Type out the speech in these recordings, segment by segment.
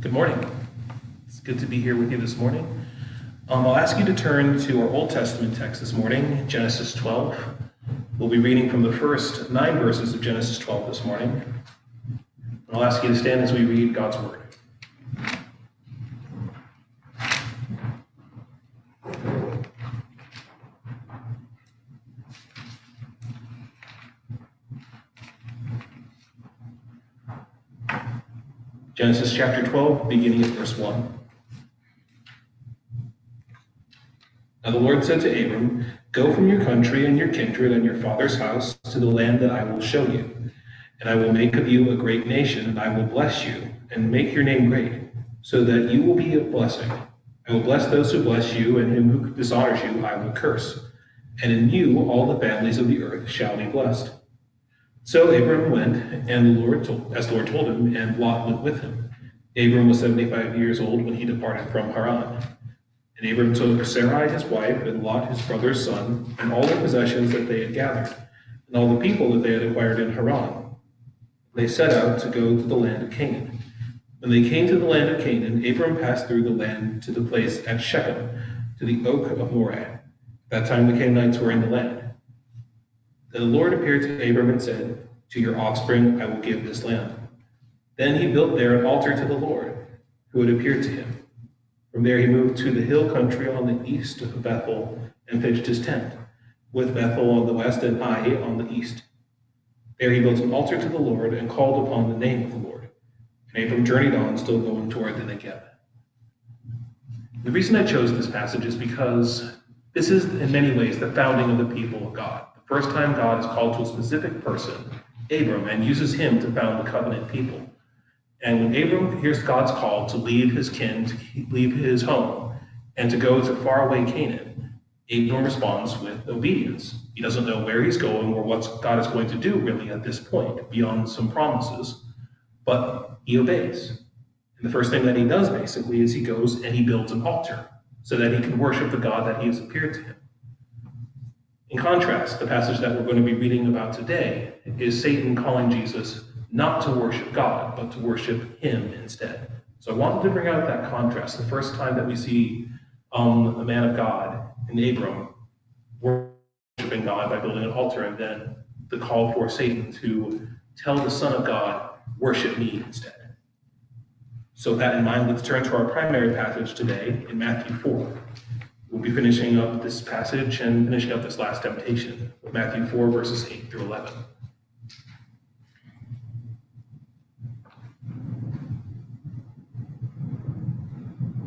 Good morning. It's good to be here with you this morning. Um, I'll ask you to turn to our Old Testament text this morning, Genesis 12. We'll be reading from the first nine verses of Genesis 12 this morning. I'll ask you to stand as we read God's Word. Genesis chapter 12, beginning at verse 1. Now the Lord said to Abram, Go from your country and your kindred and your father's house to the land that I will show you. And I will make of you a great nation, and I will bless you, and make your name great, so that you will be a blessing. I will bless those who bless you, and him who dishonors you I will curse. And in you all the families of the earth shall be blessed. So Abram went, and the Lord told, as the Lord told him, and Lot went with him. Abram was seventy-five years old when he departed from Haran. And Abram took Sarai his wife, and Lot his brother's son, and all the possessions that they had gathered, and all the people that they had acquired in Haran. They set out to go to the land of Canaan. When they came to the land of Canaan, Abram passed through the land to the place at Shechem, to the oak of Moreh. That time the Canaanites were in the land. Then the Lord appeared to Abram and said, To your offspring I will give this land. Then he built there an altar to the Lord, who had appeared to him. From there he moved to the hill country on the east of Bethel and pitched his tent, with Bethel on the west and Ai on the east. There he built an altar to the Lord and called upon the name of the Lord. And Abram journeyed on, still going toward the Negev. The reason I chose this passage is because this is, in many ways, the founding of the people of God. The First time God is called to a specific person, Abram, and uses him to found the covenant people. And when Abram hears God's call to leave his kin, to leave his home, and to go to faraway Canaan, Abram responds with obedience. He doesn't know where he's going or what God is going to do really at this point, beyond some promises, but he obeys. And the first thing that he does basically is he goes and he builds an altar so that he can worship the God that he has appeared to him. In contrast, the passage that we're going to be reading about today is Satan calling Jesus not to worship God, but to worship him instead. So I wanted to bring out that contrast. The first time that we see um, man of God in Abram worshiping God by building an altar, and then the call for Satan to tell the Son of God, worship me instead. So, that in mind, let's turn to our primary passage today in Matthew 4. We'll be finishing up this passage and finishing up this last temptation, with Matthew 4, verses 8 through 11.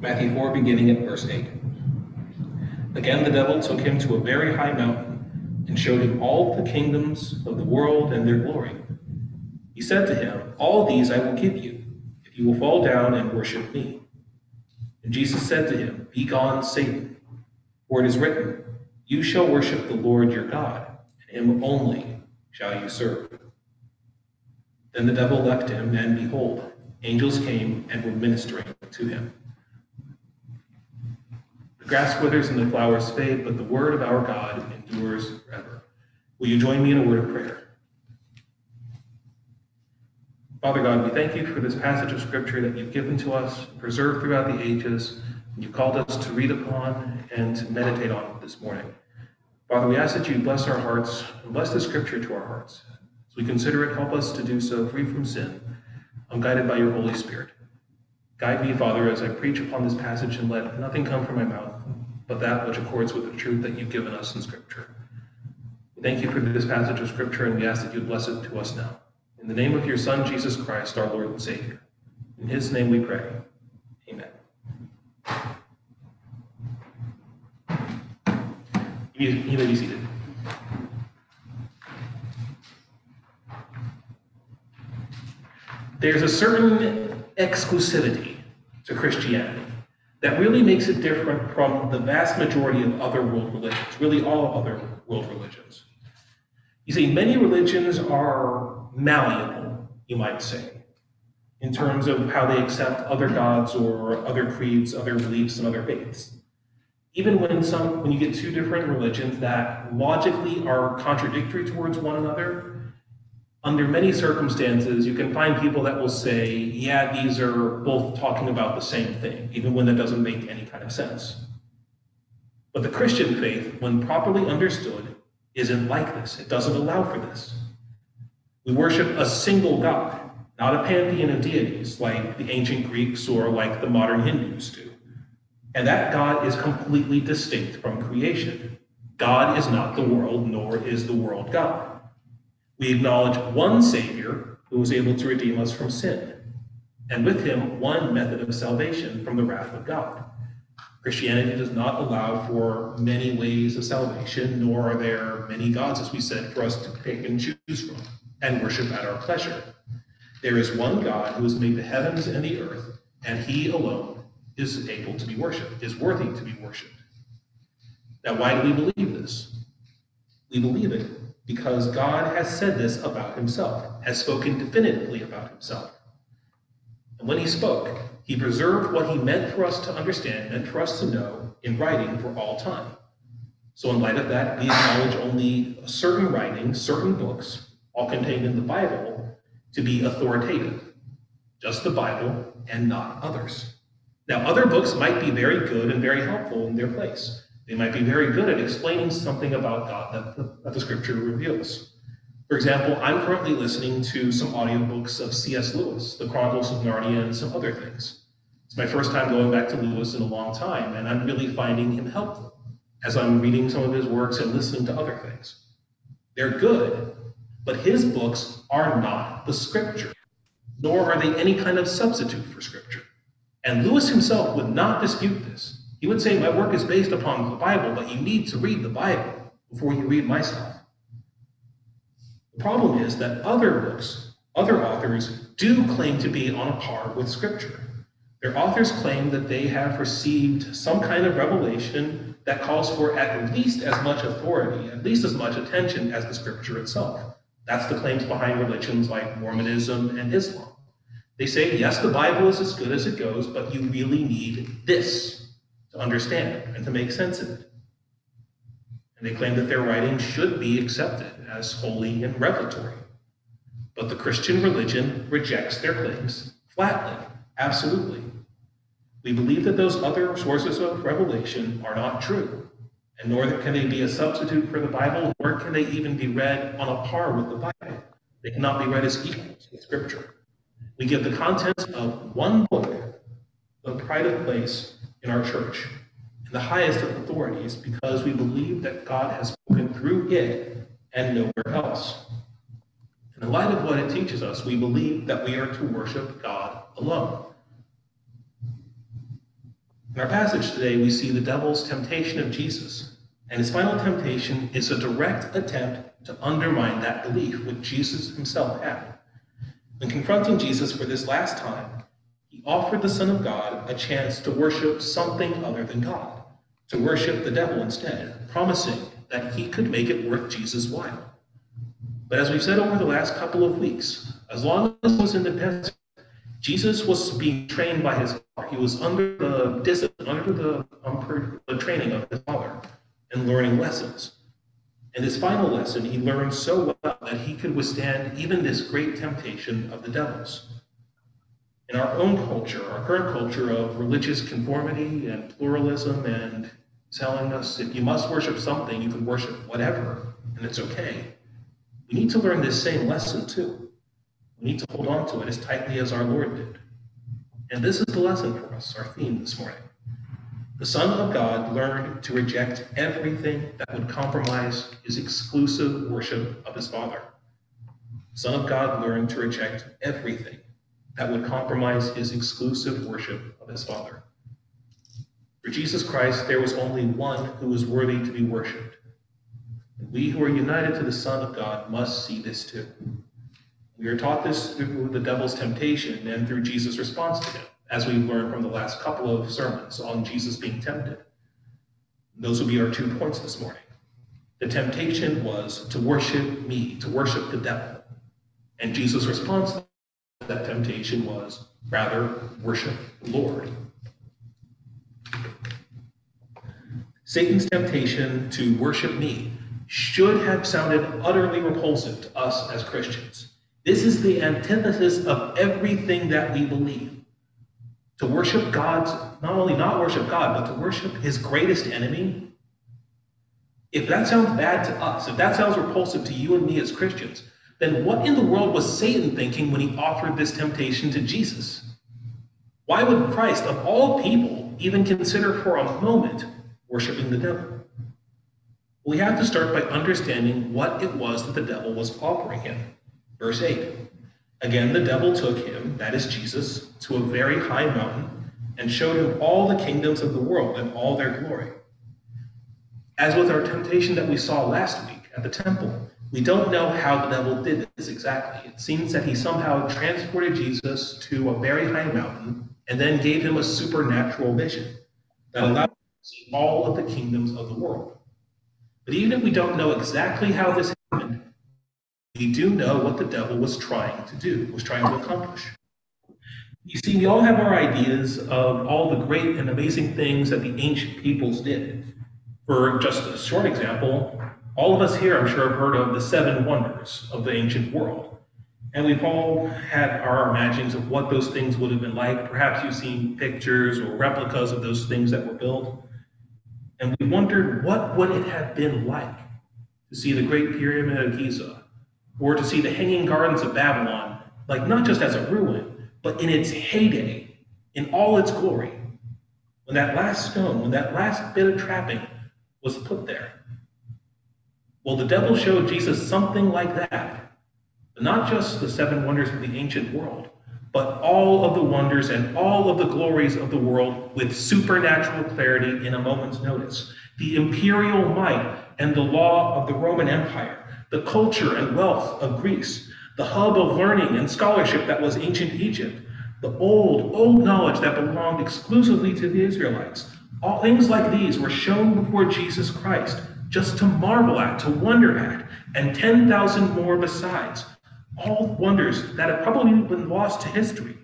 Matthew 4, beginning at verse 8. Again, the devil took him to a very high mountain and showed him all the kingdoms of the world and their glory. He said to him, All these I will give you, if you will fall down and worship me. And Jesus said to him, Begone, Satan. For it is written, You shall worship the Lord your God, and him only shall you serve. Then the devil left him, and behold, angels came and were ministering to him. The grass withers and the flowers fade, but the word of our God endures forever. Will you join me in a word of prayer? Father God, we thank you for this passage of Scripture that you've given to us, preserved throughout the ages and you called us to read upon and to meditate on this morning. Father, we ask that you bless our hearts and bless the scripture to our hearts. As we consider it, help us to do so free from sin, unguided by your Holy Spirit. Guide me, Father, as I preach upon this passage and let nothing come from my mouth but that which accords with the truth that you've given us in Scripture. We thank you for this passage of Scripture and we ask that you bless it to us now. In the name of your Son, Jesus Christ, our Lord and Savior. In his name we pray. You, you may be seated. There's a certain exclusivity to Christianity that really makes it different from the vast majority of other world religions, really all other world religions. You see, many religions are malleable, you might say, in terms of how they accept other gods or other creeds, other beliefs, and other faiths even when some when you get two different religions that logically are contradictory towards one another under many circumstances, you can find people that will say, yeah, these are both talking about the same thing, even when that doesn't make any kind of sense. But the Christian faith, when properly understood, isn't like this. It doesn't allow for this. We worship a single God, not a pantheon of deities like the ancient Greeks or like the modern Hindus do. And that God is completely distinct from creation. God is not the world, nor is the world God. We acknowledge one Savior who was able to redeem us from sin, and with him, one method of salvation from the wrath of God. Christianity does not allow for many ways of salvation, nor are there many gods, as we said, for us to pick and choose from and worship at our pleasure. There is one God who has made the heavens and the earth, and he alone is able to be worshiped, is worthy to be worshiped. Now, why do we believe this? We believe it because God has said this about himself, has spoken definitively about himself. And when he spoke, he preserved what he meant for us to understand, meant for us to know in writing for all time. So, in light of that, we acknowledge only certain writings, certain books, all contained in the Bible, to be authoritative. Just the Bible and not others. Now, other books might be very good and very helpful in their place. They might be very good at explaining something about God that the, that the scripture reveals. For example, I'm currently listening to some audiobooks of C.S. Lewis, The Chronicles of Narnia, and some other things. It's my first time going back to Lewis in a long time, and I'm really finding him helpful as I'm reading some of his works and listening to other things. They're good, but his books are not the scripture, nor are they any kind of substitute for scripture. And Lewis himself would not dispute this. He would say, My work is based upon the Bible, but you need to read the Bible before you read my stuff. The problem is that other books, other authors, do claim to be on a par with Scripture. Their authors claim that they have received some kind of revelation that calls for at least as much authority, at least as much attention as the Scripture itself. That's the claims behind religions like Mormonism and Islam. They say, yes, the Bible is as good as it goes, but you really need this to understand and to make sense of it. And they claim that their writings should be accepted as holy and revelatory. But the Christian religion rejects their claims flatly, absolutely. We believe that those other sources of revelation are not true, and nor can they be a substitute for the Bible, nor can they even be read on a par with the Bible. They cannot be read as equals with Scripture. We give the contents of one book the pride of place in our church, and the highest of authorities, because we believe that God has spoken through it and nowhere else. In light of what it teaches us, we believe that we are to worship God alone. In our passage today, we see the devil's temptation of Jesus, and his final temptation is a direct attempt to undermine that belief which Jesus himself had. When confronting Jesus for this last time, offered the Son of God a chance to worship something other than God, to worship the devil instead, promising that he could make it worth Jesus' while. But as we've said over the last couple of weeks, as long as he was in the desert, Jesus was being trained by his father. He was under the discipline, under the, um, the training of his father, and learning lessons. In his final lesson, he learned so well that he could withstand even this great temptation of the devils in our own culture, our current culture of religious conformity and pluralism and telling us if you must worship something, you can worship whatever, and it's okay. We need to learn this same lesson too. We need to hold on to it as tightly as our Lord did. And this is the lesson for us, our theme this morning. The Son of God learned to reject everything that would compromise his exclusive worship of his Father. The Son of God learned to reject everything that would compromise his exclusive worship of his Father. For Jesus Christ, there was only one who was worthy to be worshiped. And we who are united to the Son of God must see this too. We are taught this through the devil's temptation and through Jesus' response to him, as we learned from the last couple of sermons on Jesus being tempted. Those will be our two points this morning. The temptation was to worship me, to worship the devil. And Jesus' response that temptation was rather worship the Lord. Satan's temptation to worship me should have sounded utterly repulsive to us as Christians. This is the antithesis of everything that we believe. To worship God's, not only not worship God, but to worship his greatest enemy. If that sounds bad to us, if that sounds repulsive to you and me as Christians, then what in the world was Satan thinking when he offered this temptation to Jesus? Why would Christ, of all people, even consider for a moment worshiping the devil? We have to start by understanding what it was that the devil was offering him. Verse 8 Again, the devil took him, that is Jesus, to a very high mountain and showed him all the kingdoms of the world and all their glory. As with our temptation that we saw last week at the temple, we don't know how the devil did this exactly. It seems that he somehow transported Jesus to a very high mountain and then gave him a supernatural vision that allowed him to see all of the kingdoms of the world. But even if we don't know exactly how this happened, we do know what the devil was trying to do, was trying to accomplish. You see, we all have our ideas of all the great and amazing things that the ancient peoples did. For just a short example, all of us here, I'm sure, have heard of the seven wonders of the ancient world. And we've all had our imaginings of what those things would have been like. Perhaps you've seen pictures or replicas of those things that were built. And we wondered what would it have been like to see the Great Pyramid of Giza, or to see the Hanging Gardens of Babylon, like not just as a ruin, but in its heyday, in all its glory. When that last stone, when that last bit of trapping was put there. Well, the devil showed Jesus something like that. Not just the seven wonders of the ancient world, but all of the wonders and all of the glories of the world with supernatural clarity in a moment's notice. The imperial might and the law of the Roman Empire, the culture and wealth of Greece, the hub of learning and scholarship that was ancient Egypt, the old, old knowledge that belonged exclusively to the Israelites. All things like these were shown before Jesus Christ, just to marvel at, to wonder at, and 10,000 more besides all wonders that have probably been lost to history.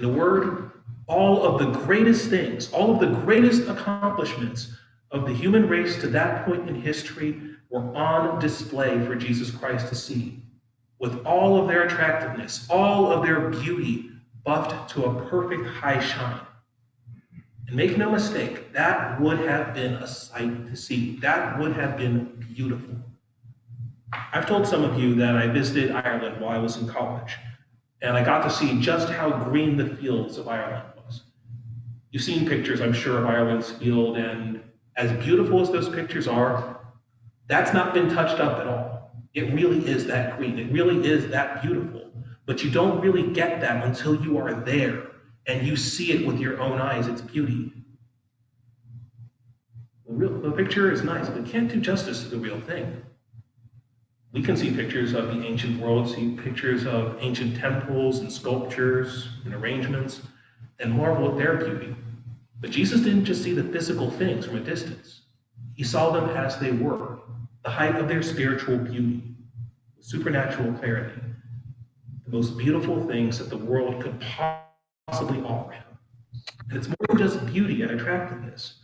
In a word, all of the greatest things, all of the greatest accomplishments of the human race to that point in history were on display for Jesus Christ to see, with all of their attractiveness, all of their beauty buffed to a perfect high shine. And make no mistake, that would have been a sight to see. That would have been beautiful. I've told some of you that I visited Ireland while I was in college, and I got to see just how green the fields of Ireland was. You've seen pictures, I'm sure, of Ireland's field, and as beautiful as those pictures are, that's not been touched up at all. It really is that green. It really is that beautiful. But you don't really get that until you are there and you see it with your own eyes, its beauty. The, real, the picture is nice, but it can't do justice to the real thing. We can see pictures of the ancient world, see pictures of ancient temples and sculptures and arrangements, and marvel at their beauty. But Jesus didn't just see the physical things from a distance. He saw them as they were, the height of their spiritual beauty, supernatural clarity, the most beautiful things that the world could possibly offer him. And it's more than just beauty and attractiveness.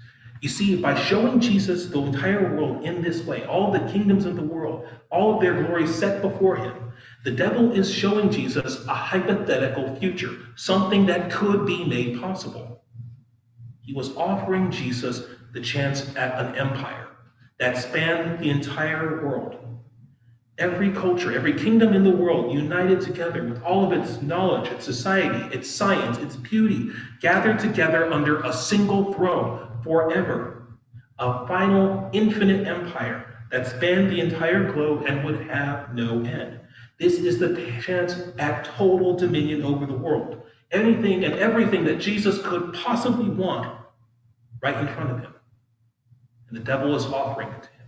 You see, by showing Jesus the entire world in this way, all the kingdoms of the world, all of their glory set before him, the devil is showing Jesus a hypothetical future, something that could be made possible. He was offering Jesus the chance at an empire that spanned the entire world. Every culture, every kingdom in the world united together with all of its knowledge, its society, its science, its beauty, gathered together under a single throne forever. A final infinite empire that spanned the entire globe and would have no end. This is the chance at total dominion over the world. Anything and everything that Jesus could possibly want right in front of him. And the devil is offering it to him.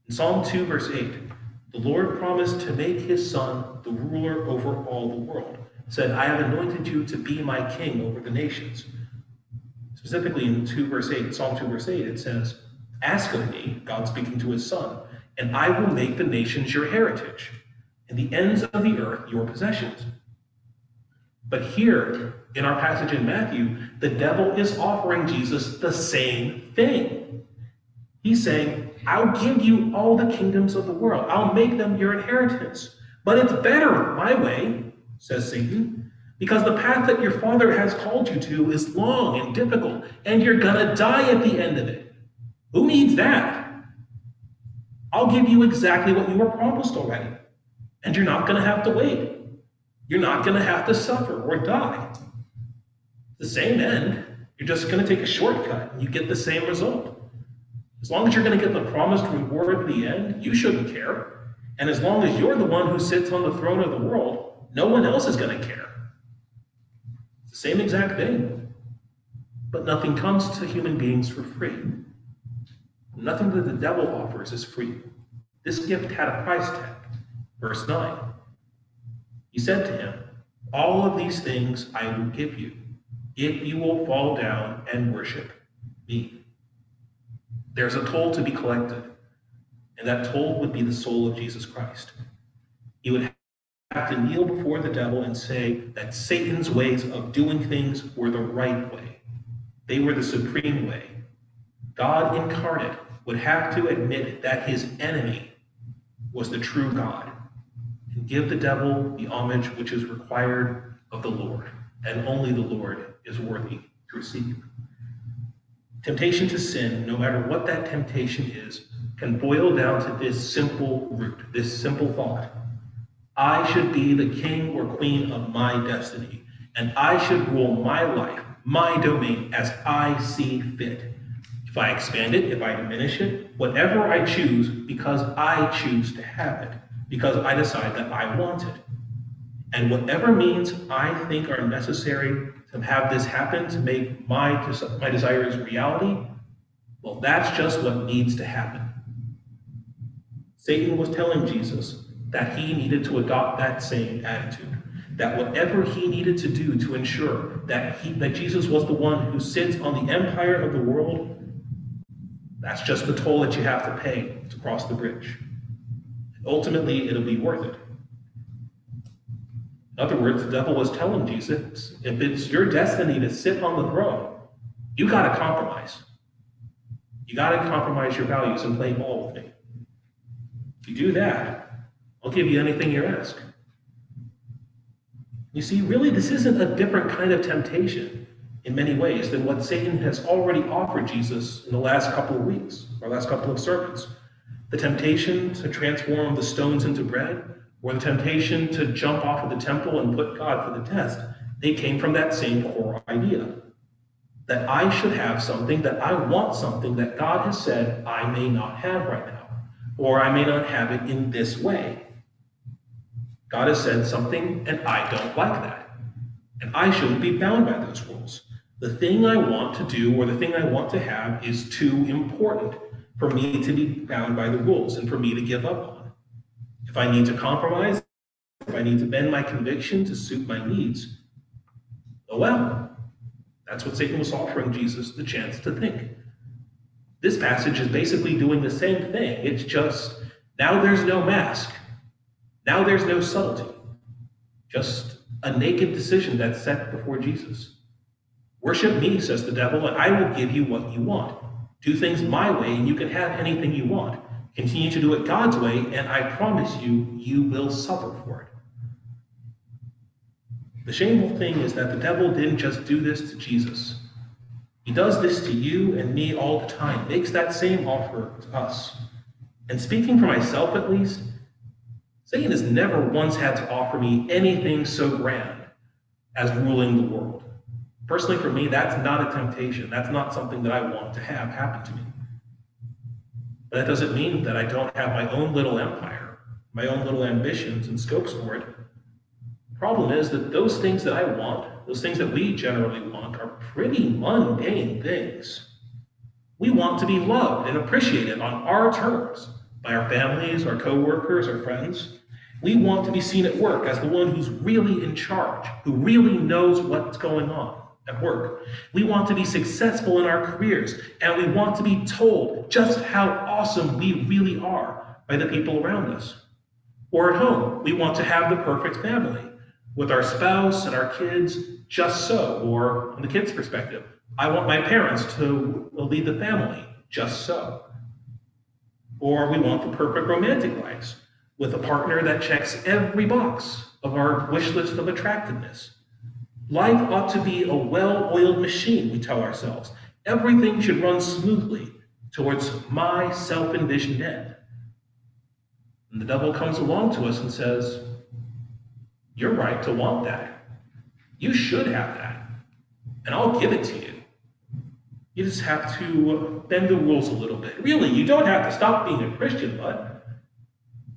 In Psalm 2, verse 8, the Lord promised to make his son the ruler over all the world said, I have anointed you to be my king over the nations. Specifically in 2 verse 8, Psalm 2 verse 8, it says, Ask of me, God speaking to his son, and I will make the nations your heritage, and the ends of the earth your possessions. But here in our passage in Matthew, the devil is offering Jesus the same thing. He's saying, I'll give you all the kingdoms of the world. I'll make them your inheritance. But it's better my way, says Satan, because the path that your father has called you to is long and difficult, and you're gonna die at the end of it. Who needs that? I'll give you exactly what you were promised already, and you're not gonna have to wait. You're not gonna have to suffer or die. The same end. You're just gonna take a shortcut, and you get the same result. As long as you're going to get the promised reward at the end, you shouldn't care. And as long as you're the one who sits on the throne of the world, no one else is going to care. It's the same exact thing. But nothing comes to human beings for free. Nothing that the devil offers is free. This gift had a price tag. Verse 9. He said to him, All of these things I will give you, if you will fall down and worship me. There's a toll to be collected, and that toll would be the soul of Jesus Christ. He would have to kneel before the devil and say that Satan's ways of doing things were the right way, they were the supreme way. God incarnate would have to admit that his enemy was the true God and give the devil the homage which is required of the Lord, and only the Lord is worthy to receive. Temptation to sin, no matter what that temptation is, can boil down to this simple root, this simple thought. I should be the king or queen of my destiny, and I should rule my life, my domain, as I see fit. If I expand it, if I diminish it, whatever I choose, because I choose to have it, because I decide that I want it. And whatever means I think are necessary to have this happen, to make my, my desires reality, well, that's just what needs to happen. Satan was telling Jesus that he needed to adopt that same attitude, that whatever he needed to do to ensure that, he, that Jesus was the one who sits on the empire of the world, that's just the toll that you have to pay to cross the bridge. Ultimately, it'll be worth it. In other words, the devil was telling Jesus, if it's your destiny to sit on the throne, you got to compromise. You got to compromise your values and play ball with me. If you do that, I'll give you anything you ask. You see, really, this isn't a different kind of temptation in many ways than what Satan has already offered Jesus in the last couple of weeks, or last couple of sermons. The temptation to transform the stones into bread, the temptation to jump off of the temple and put God to the test, they came from that same core idea that I should have something, that I want something that God has said I may not have right now, or I may not have it in this way. God has said something, and I don't like that. And I shouldn't be bound by those rules. The thing I want to do or the thing I want to have is too important for me to be bound by the rules and for me to give up on. If I need to compromise, if I need to bend my conviction to suit my needs, oh well. That's what Satan was offering Jesus the chance to think. This passage is basically doing the same thing. It's just now there's no mask. Now there's no subtlety. Just a naked decision that's set before Jesus. Worship me, says the devil, and I will give you what you want. Do things my way, and you can have anything you want. Continue to do it God's way, and I promise you, you will suffer for it. The shameful thing is that the devil didn't just do this to Jesus. He does this to you and me all the time, makes that same offer to us. And speaking for myself at least, Satan has never once had to offer me anything so grand as ruling the world. Personally, for me, that's not a temptation. That's not something that I want to have happen to me. But that doesn't mean that I don't have my own little empire, my own little ambitions and scopes for it. The problem is that those things that I want, those things that we generally want, are pretty mundane things. We want to be loved and appreciated on our terms by our families, our coworkers, our friends. We want to be seen at work as the one who's really in charge, who really knows what's going on at work. We want to be successful in our careers, and we want to be told just how awesome we really are by the people around us. Or at home, we want to have the perfect family with our spouse and our kids just so. Or, from the kids' perspective, I want my parents to lead the family just so. Or we want the perfect romantic lives with a partner that checks every box of our wish list of attractiveness. Life ought to be a well oiled machine, we tell ourselves. Everything should run smoothly towards my self envisioned end. And the devil comes along to us and says, You're right to want that. You should have that. And I'll give it to you. You just have to bend the rules a little bit. Really, you don't have to stop being a Christian, but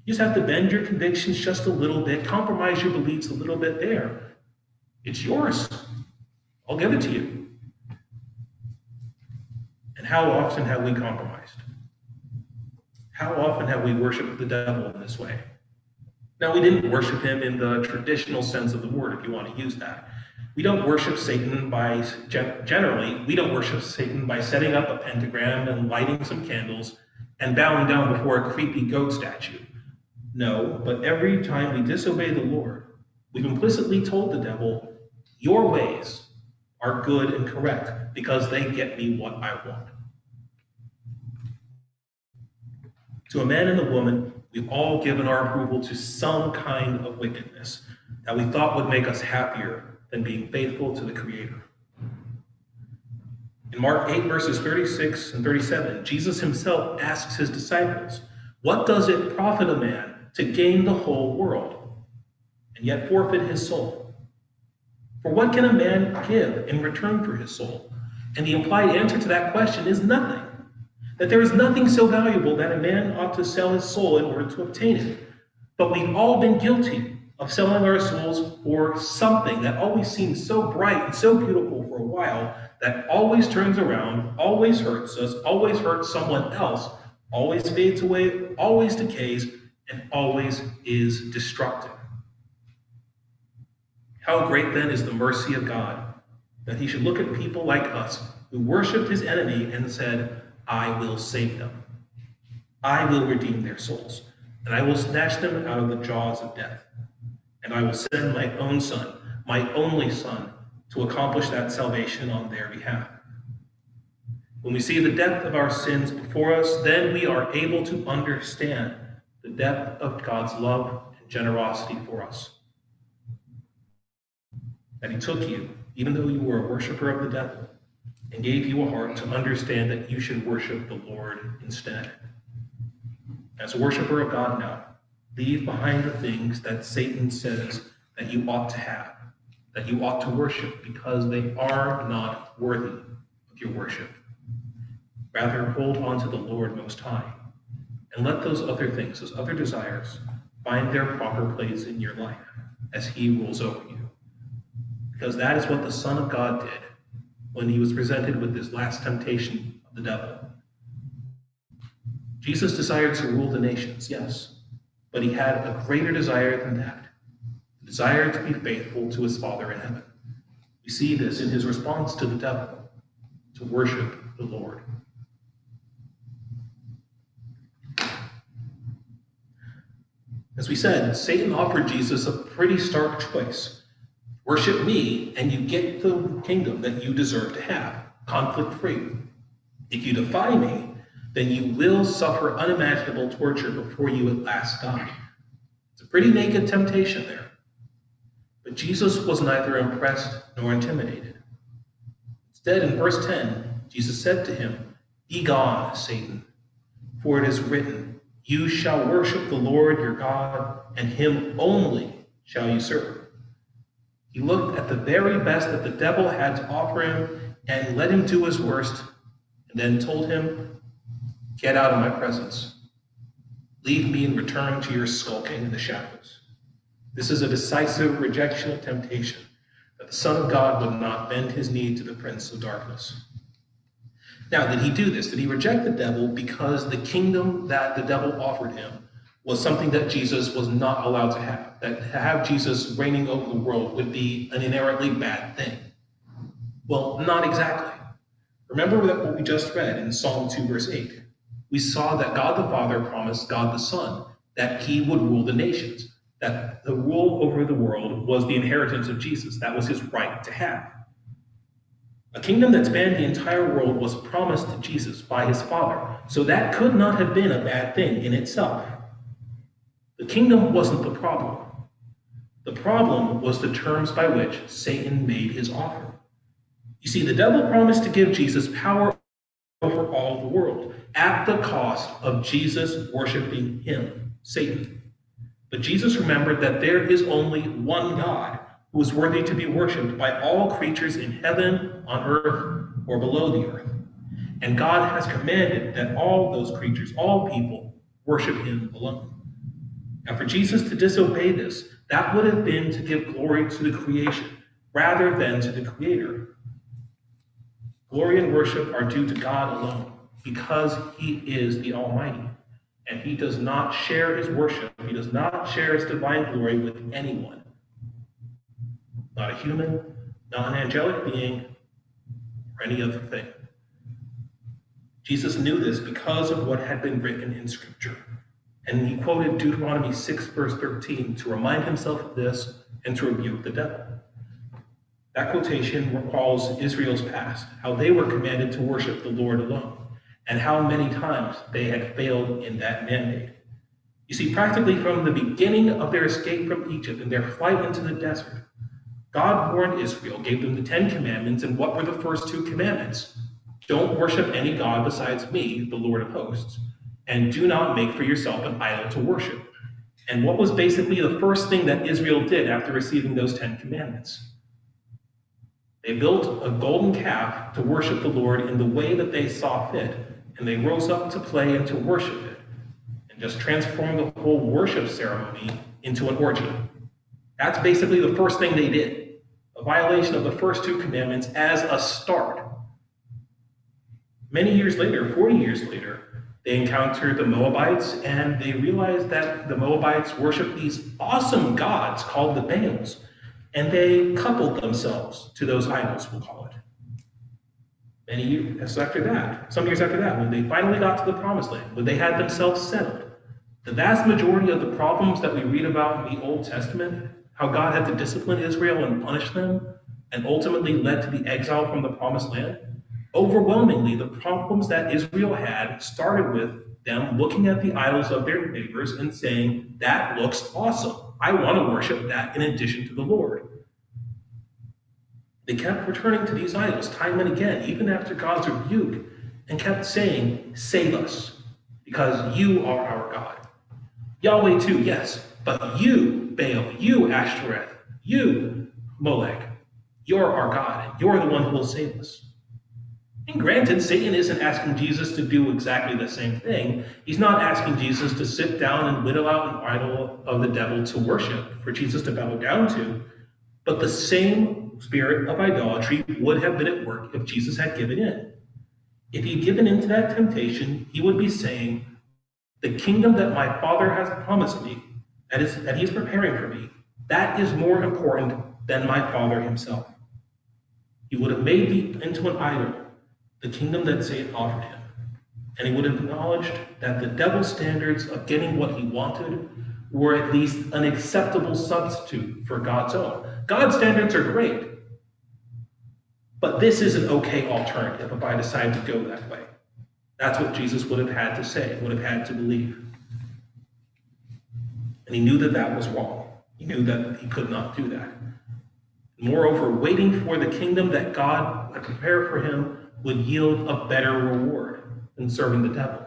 you just have to bend your convictions just a little bit, compromise your beliefs a little bit there. It's yours. I'll give it to you. And how often have we compromised? How often have we worshiped the devil in this way? Now, we didn't worship him in the traditional sense of the word, if you want to use that. We don't worship Satan by, generally, we don't worship Satan by setting up a pentagram and lighting some candles and bowing down before a creepy goat statue. No, but every time we disobey the Lord, we've implicitly told the devil, Your ways are good and correct because they get me what I want. To a man and a woman, we've all given our approval to some kind of wickedness that we thought would make us happier than being faithful to the Creator. In Mark 8, verses 36 and 37, Jesus himself asks his disciples, What does it profit a man to gain the whole world and yet forfeit his soul? For what can a man give in return for his soul? And the implied answer to that question is nothing. That there is nothing so valuable that a man ought to sell his soul in order to obtain it. But we've all been guilty of selling our souls for something that always seems so bright and so beautiful for a while that always turns around, always hurts us, always hurts someone else, always fades away, always decays, and always is destructive. How great then is the mercy of God that he should look at people like us who worshiped his enemy and said, I will save them. I will redeem their souls, and I will snatch them out of the jaws of death and I will send my own son, my only son, to accomplish that salvation on their behalf. When we see the depth of our sins before us, then we are able to understand the depth of God's love and generosity for us. That He took you, even though you were a worshiper of the devil, and gave you a heart to understand that you should worship the Lord instead. As a worshiper of God now, Leave behind the things that Satan says that you ought to have, that you ought to worship, because they are not worthy of your worship. Rather, hold on to the Lord Most High, and let those other things, those other desires, find their proper place in your life as He rules over you. Because that is what the Son of God did when he was presented with this last temptation of the devil. Jesus desired to rule the nations, yes, but he had a greater desire than that the desire to be faithful to his Father in heaven. We see this in his response to the devil to worship the Lord. As we said, Satan offered Jesus a pretty stark choice. Worship me, and you get the kingdom that you deserve to have, conflict free. If you defy me, then you will suffer unimaginable torture before you at last die. It's a pretty naked temptation there. But Jesus was neither impressed nor intimidated. Instead, in verse 10, Jesus said to him, Be gone, Satan, for it is written, You shall worship the Lord your God, and him only shall you serve. He looked at the very best that the devil had to offer him and let him do his worst, and then told him Get out of my presence. Leave me and return to your skulking in the shadows. This is a decisive rejection of temptation, that the Son of God would not bend his knee to the prince of darkness. Now, did he do this? Did he reject the devil because the kingdom that the devil offered him was something that Jesus was not allowed to have? That to have Jesus reigning over the world would be an inherently bad thing? Well, not exactly. Remember that what we just read in Psalm 2, verse 8 we saw that God the Father promised God the Son that he would rule the nations, that the rule over the world was the inheritance of Jesus. That was his right to have. A kingdom that spanned the entire world was promised to Jesus by his Father, so that could not have been a bad thing in itself. The kingdom wasn't the problem. The problem was the terms by which Satan made his offer. You see, the devil promised to give Jesus power over all the world at the cost of Jesus worshiping him, Satan. But Jesus remembered that there is only one God who is worthy to be worshiped by all creatures in heaven, on earth, or below the earth. And God has commanded that all those creatures, all people, worship him alone. Now, for Jesus to disobey this, that would have been to give glory to the creation rather than to the Creator. Glory and worship are due to God alone because he is the Almighty. And he does not share his worship, he does not share his divine glory with anyone. Not a human, not an angelic being, or any other thing. Jesus knew this because of what had been written in Scripture. And he quoted Deuteronomy 6, verse 13, to remind himself of this and to rebuke the devil. That quotation recalls Israel's past, how they were commanded to worship the Lord alone, and how many times they had failed in that mandate. You see, practically from the beginning of their escape from Egypt and their flight into the desert, God warned Israel, gave them the Ten Commandments, and what were the first two commandments? Don't worship any God besides me, the Lord of hosts, and do not make for yourself an idol to worship. And what was basically the first thing that Israel did after receiving those Ten Commandments? They built a golden calf to worship the Lord in the way that they saw fit, and they rose up to play and to worship it, and just transformed the whole worship ceremony into an orgy. That's basically the first thing they did a violation of the first two commandments as a start. Many years later, 40 years later, they encountered the Moabites and they realized that the Moabites worshiped these awesome gods called the Baals and they coupled themselves to those idols, we'll call it. Many years after that, some years after that, when they finally got to the promised land, when they had themselves settled, the vast majority of the problems that we read about in the Old Testament, how God had to discipline Israel and punish them, and ultimately led to the exile from the promised land, overwhelmingly, the problems that Israel had started with them looking at the idols of their neighbors and saying, That looks awesome. I want to worship that in addition to the Lord. They kept returning to these idols time and again, even after God's rebuke, and kept saying, Save us, because you are our God. Yahweh too, yes, but you, Baal, you, Ashtoreth, you, Molech, you're our God, you're the one who will save us. And granted, Satan isn't asking Jesus to do exactly the same thing. He's not asking Jesus to sit down and whittle out an idol of the devil to worship, for Jesus to bow down to. But the same spirit of idolatry would have been at work if Jesus had given in. If he'd given in to that temptation, he would be saying, The kingdom that my Father has promised me, that, is, that he is preparing for me, that is more important than my Father himself. He would have made me into an idol the kingdom that Satan offered him. And he would have acknowledged that the devil's standards of getting what he wanted were at least an acceptable substitute for God's own. God's standards are great, but this is an okay alternative if I decide to go that way. That's what Jesus would have had to say, would have had to believe. And he knew that that was wrong. He knew that he could not do that. Moreover, waiting for the kingdom that God had prepared for him would yield a better reward than serving the devil.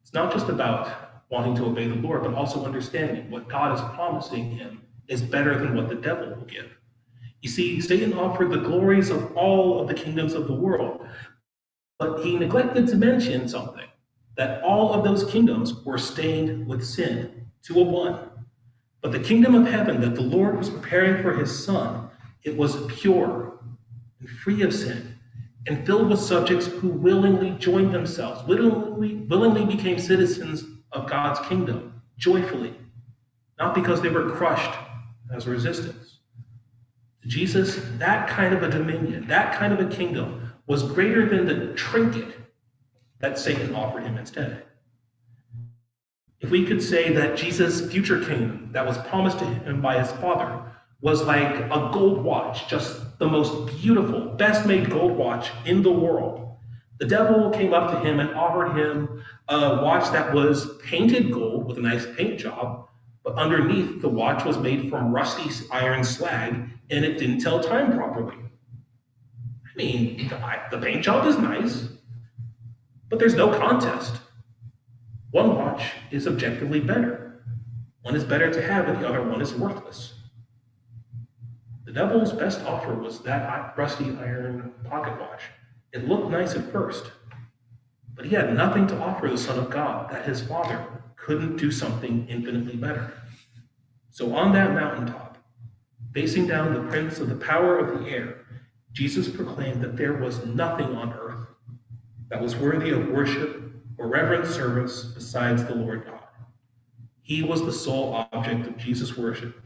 It's not just about wanting to obey the Lord, but also understanding what God is promising him is better than what the devil will give. You see, Satan offered the glories of all of the kingdoms of the world, but he neglected to mention something that all of those kingdoms were stained with sin to a one. But the kingdom of heaven that the Lord was preparing for his son, it was pure and free of sin and filled with subjects who willingly joined themselves, willingly, willingly became citizens of God's kingdom, joyfully, not because they were crushed as resistance. Jesus, that kind of a dominion, that kind of a kingdom, was greater than the trinket that Satan offered him instead. If we could say that Jesus' future kingdom that was promised to him by his father was like a gold watch just the most beautiful, best made gold watch in the world. The devil came up to him and offered him a watch that was painted gold with a nice paint job, but underneath the watch was made from rusty iron slag and it didn't tell time properly. I mean, the, the paint job is nice, but there's no contest. One watch is objectively better. One is better to have, and the other one is worthless. The devil's best offer was that rusty iron pocket watch. It looked nice at first, but he had nothing to offer the Son of God that his Father couldn't do something infinitely better. So on that mountaintop, facing down the prince of the power of the air, Jesus proclaimed that there was nothing on earth that was worthy of worship or reverent service besides the Lord God. He was the sole object of Jesus' worship.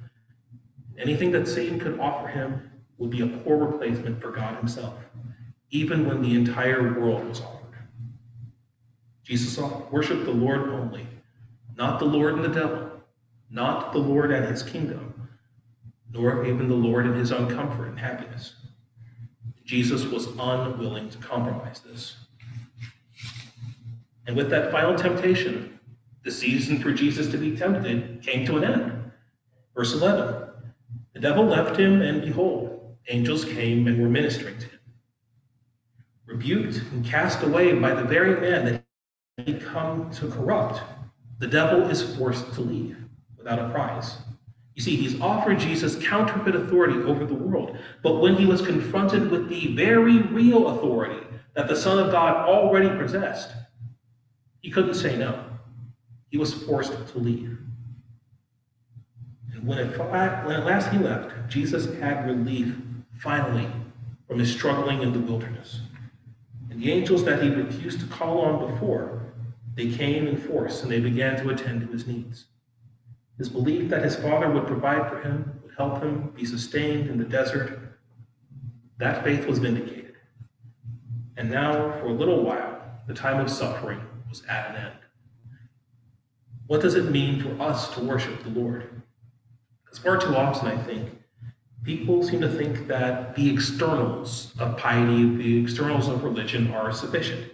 Anything that Satan could offer him would be a poor replacement for God himself, even when the entire world was offered. Jesus worshiped the Lord only, not the Lord and the devil, not the Lord and his kingdom, nor even the Lord and his own comfort and happiness. Jesus was unwilling to compromise this. And with that final temptation, the season for Jesus to be tempted came to an end. Verse 11 The devil left him, and behold, angels came and were ministering to him. Rebuked and cast away by the very man that he had come to corrupt, the devil is forced to leave without a prize. You see, he's offered Jesus counterfeit authority over the world, but when he was confronted with the very real authority that the Son of God already possessed, he couldn't say no. He was forced to leave. And when at, when at last he left, Jesus had relief, finally, from his struggling in the wilderness. And the angels that he refused to call on before, they came in force and they began to attend to his needs. His belief that his Father would provide for him, would help him be sustained in the desert, that faith was vindicated. And now, for a little while, the time of suffering was at an end. What does it mean for us to worship the Lord? Because far too often, I think, people seem to think that the externals of piety, the externals of religion are sufficient.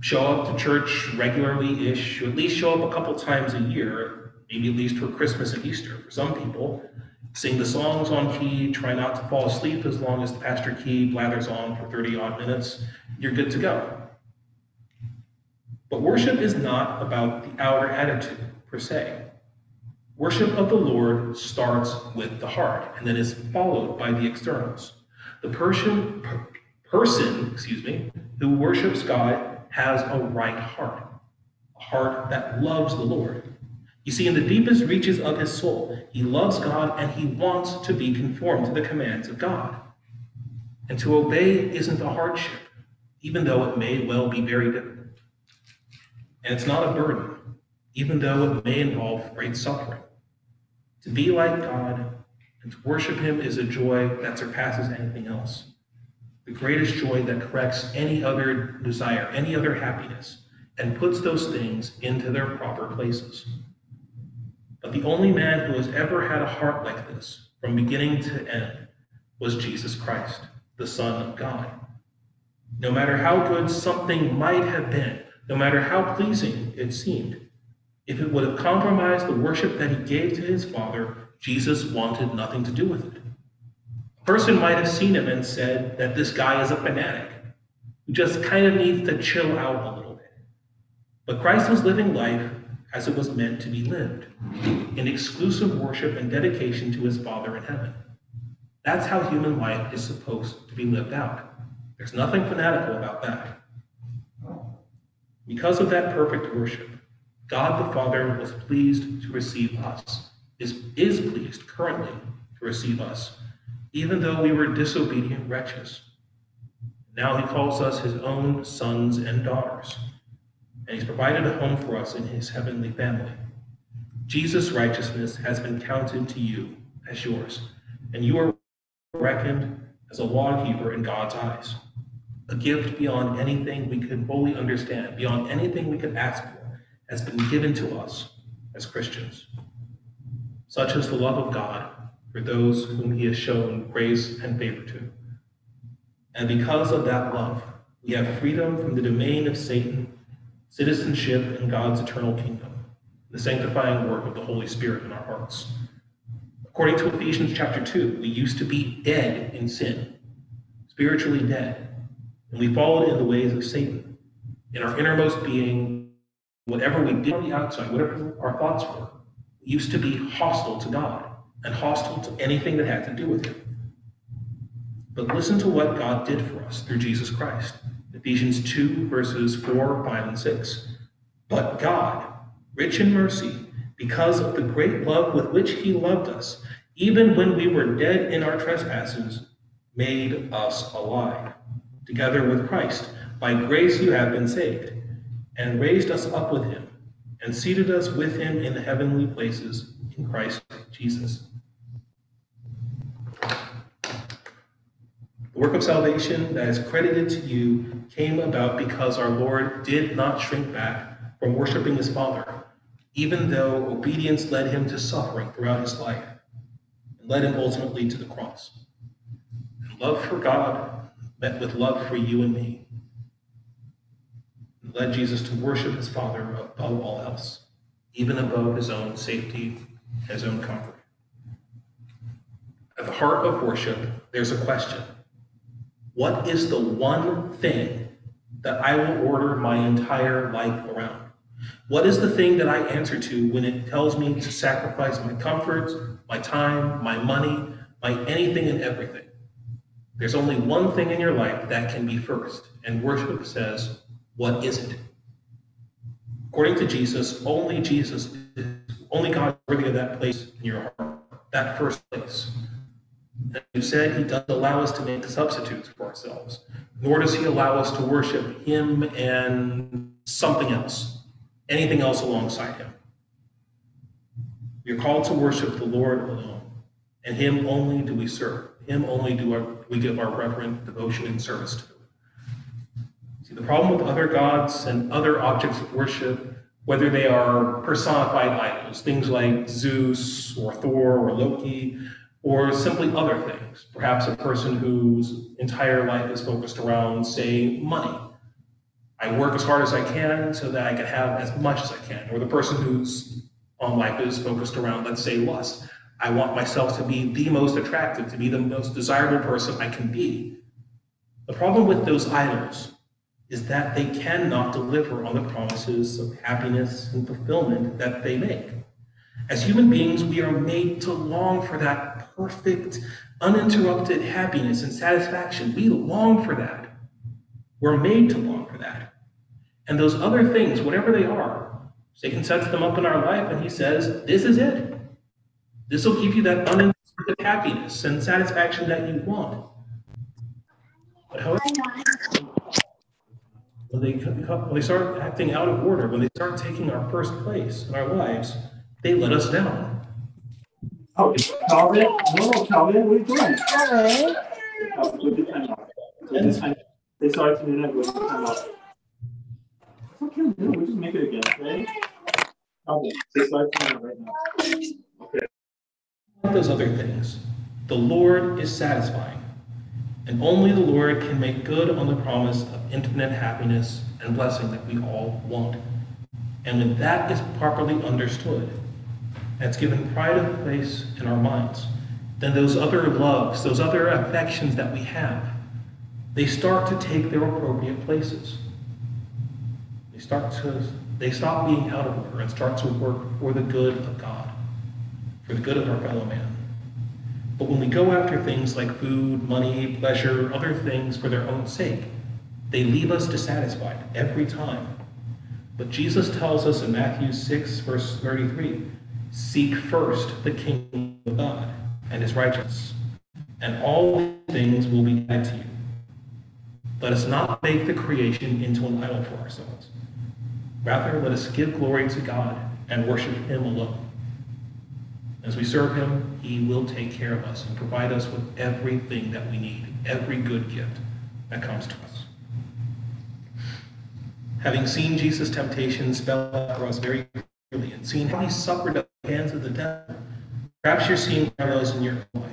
Show up to church regularly ish, at least show up a couple times a year, maybe at least for Christmas and Easter for some people. Sing the songs on key, try not to fall asleep as long as the pastor key blathers on for 30 odd minutes. You're good to go. But worship is not about the outer attitude per se. Worship of the Lord starts with the heart and then is followed by the externals. The person, person, excuse me, who worships God has a right heart, a heart that loves the Lord. You see, in the deepest reaches of his soul, he loves God and he wants to be conformed to the commands of God. And to obey isn't a hardship, even though it may well be very difficult. And it's not a burden, even though it may involve great suffering. To be like God and to worship Him is a joy that surpasses anything else. The greatest joy that corrects any other desire, any other happiness, and puts those things into their proper places. But the only man who has ever had a heart like this, from beginning to end, was Jesus Christ, the Son of God. No matter how good something might have been, no matter how pleasing it seemed. If it would have compromised the worship that he gave to his Father, Jesus wanted nothing to do with it. A person might have seen him and said that this guy is a fanatic who just kind of needs to chill out a little bit. But Christ was living life as it was meant to be lived in exclusive worship and dedication to his Father in heaven. That's how human life is supposed to be lived out. There's nothing fanatical about that. Because of that perfect worship, God the Father was pleased to receive us, is, is pleased currently to receive us, even though we were disobedient wretches. Now he calls us his own sons and daughters, and he's provided a home for us in his heavenly family. Jesus' righteousness has been counted to you as yours, and you are reckoned as a lawkeeper in God's eyes a gift beyond anything we could fully understand, beyond anything we could ask for, has been given to us as Christians. Such is the love of God for those whom he has shown grace and favor to. And because of that love, we have freedom from the domain of Satan, citizenship in God's eternal kingdom, the sanctifying work of the Holy Spirit in our hearts. According to Ephesians chapter 2, we used to be dead in sin, spiritually dead, and we followed in the ways of Satan. In our innermost being, whatever we did on the outside, whatever our thoughts were, used to be hostile to God and hostile to anything that had to do with Him. But listen to what God did for us through Jesus Christ. Ephesians 2, verses 4, 5, and 6. But God, rich in mercy, because of the great love with which He loved us, even when we were dead in our trespasses, made us alive, together with Christ. By grace you have been saved, and raised us up with Him, and seated us with Him in the heavenly places in Christ Jesus The work of salvation that is credited to you came about because our Lord did not shrink back from worshiping his Father, even though obedience led him to suffering throughout his life and led him ultimately to the cross. And love for God met with love for you and me and led Jesus to worship his Father above all else, even above his own safety, his own comfort. At the heart of worship, there's a question what is the one thing that I will order my entire life around? What is the thing that I answer to when it tells me to sacrifice my comforts, my time, my money, my anything and everything? There's only one thing in your life that can be first, and worship says, What is it? According to Jesus, only Jesus, is only God worthy of that place in your heart, that first place. And you said he doesn't allow us to make substitutes for ourselves, nor does he allow us to worship him and something else, anything else alongside him. Are called to worship the Lord alone, and him only do we serve. Him only do our, we give our reverent devotion and service to. See, the problem with other gods and other objects of worship, whether they are personified idols, things like Zeus or Thor or Loki, or simply other things. Perhaps a person whose entire life is focused around, say, money. I work as hard as I can so that I can have as much as I can. Or the person whose on life is focused around, let's say, lust. I want myself to be the most attractive, to be the most desirable person I can be. The problem with those idols is that they cannot deliver on the promises of happiness and fulfillment that they make. As human beings, we are made to long for that perfect, uninterrupted happiness and satisfaction. We long for that. We're made to long for that. And those other things, whatever they are, Satan sets them up in our life and he says, This is it. This will give you that uninterrupted happiness and satisfaction that you want. But however, when they, when they start acting out of order, when they start taking our first place in our lives, they let us down. Oh, Calvin? No, Calvin, what are you doing? Hello. Go to timeout. Go to time. They started to do that, go to timeout. What can we do? We just make it again, right? Okay, they started to right now. Okay. Those other things. The Lord is satisfying, and only the Lord can make good on the promise of infinite happiness and blessing that we all want. And when that is properly understood, that's given pride of place in our minds, then those other loves, those other affections that we have, they start to take their appropriate places. They start to they stop being out of order and start to work for the good of God, for the good of our fellow man. But when we go after things like food, money, pleasure, other things for their own sake, they leave us dissatisfied every time. But Jesus tells us in Matthew 6, verse 33 Seek first the kingdom of God and his righteousness, and all things will be added to you. Let us not make the creation into an idol for ourselves. Rather, let us give glory to God and worship him alone. As we serve him, he will take care of us and provide us with everything that we need, every good gift that comes to us. Having seen Jesus' temptation spelled out for us very clearly and seeing how he suffered at the hands of the devil. Perhaps you're seeing parallels in your life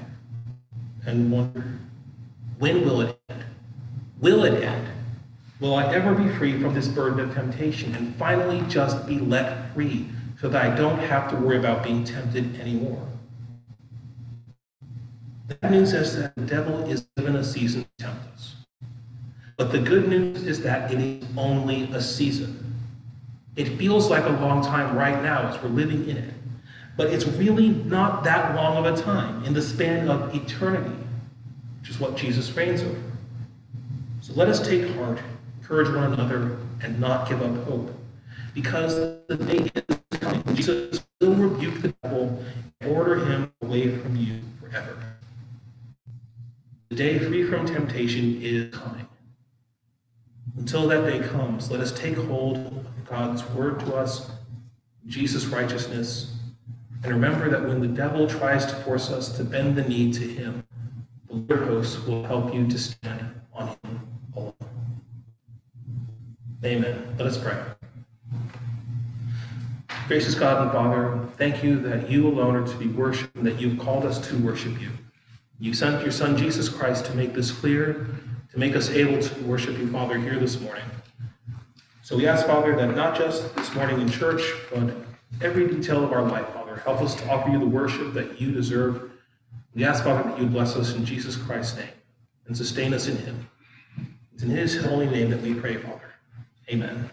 and wonder, when will it end? Will it end? Will I ever be free from this burden of temptation and finally just be let free so that I don't have to worry about being tempted anymore? Bad news is that the devil is given a season to tempt us. But the good news is that it is only a season. It feels like a long time right now as we're living in it, but it's really not that long of a time in the span of eternity, which is what Jesus reigns over. So let us take heart, encourage one another, and not give up hope, because the day Jesus will rebuke the devil and order him away from you forever. The day free from temptation is coming. Until that day comes, let us take hold of God's word to us, Jesus' righteousness, and remember that when the devil tries to force us to bend the knee to him, the Lord hosts will help you to stand on him alone. Amen. Let us pray. Gracious God and Father, thank you that you alone are to be worshiped and that you've called us to worship you. You sent your Son, Jesus Christ, to make this clear, to make us able to worship you, Father, here this morning. So we ask, Father, that not just this morning in church, but every detail of our life, Father, help us to offer you the worship that you deserve. We ask, Father, that you bless us in Jesus Christ's name and sustain us in him. It's in his holy name that we pray, Father. Amen.